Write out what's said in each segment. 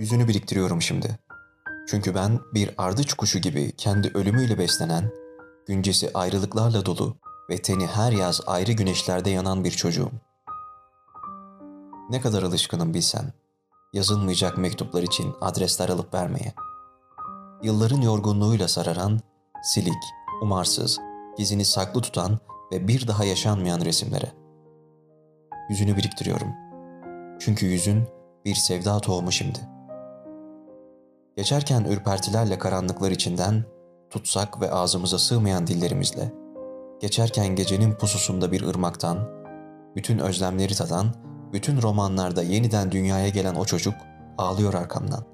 Yüzünü biriktiriyorum şimdi. Çünkü ben bir ardıç kuşu gibi kendi ölümüyle beslenen, güncesi ayrılıklarla dolu ve teni her yaz ayrı güneşlerde yanan bir çocuğum. Ne kadar alışkınım bilsen, yazılmayacak mektuplar için adresler alıp vermeye. Yılların yorgunluğuyla sararan, silik, umarsız, gizini saklı tutan ve bir daha yaşanmayan resimlere. Yüzünü biriktiriyorum. Çünkü yüzün bir sevda tohumu şimdi. Geçerken ürpertilerle karanlıklar içinden, tutsak ve ağzımıza sığmayan dillerimizle, geçerken gecenin pususunda bir ırmaktan, bütün özlemleri tadan, bütün romanlarda yeniden dünyaya gelen o çocuk ağlıyor arkamdan.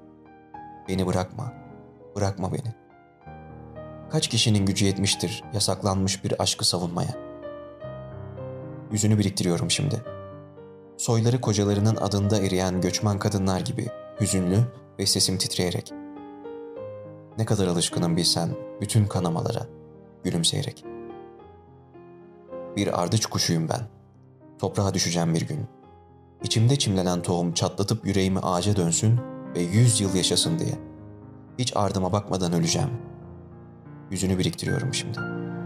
Beni bırakma, bırakma beni. Kaç kişinin gücü yetmiştir yasaklanmış bir aşkı savunmaya. Yüzünü biriktiriyorum şimdi. Soyları kocalarının adında eriyen göçmen kadınlar gibi hüzünlü ve sesim titreyerek. Ne kadar alışkınım bilsen bütün kanamalara, gülümseyerek. Bir ardıç kuşuyum ben. Toprağa düşeceğim bir gün. İçimde çimlenen tohum çatlatıp yüreğimi ağaca dönsün ve yüz yıl yaşasın diye. Hiç ardıma bakmadan öleceğim. Yüzünü biriktiriyorum şimdi.''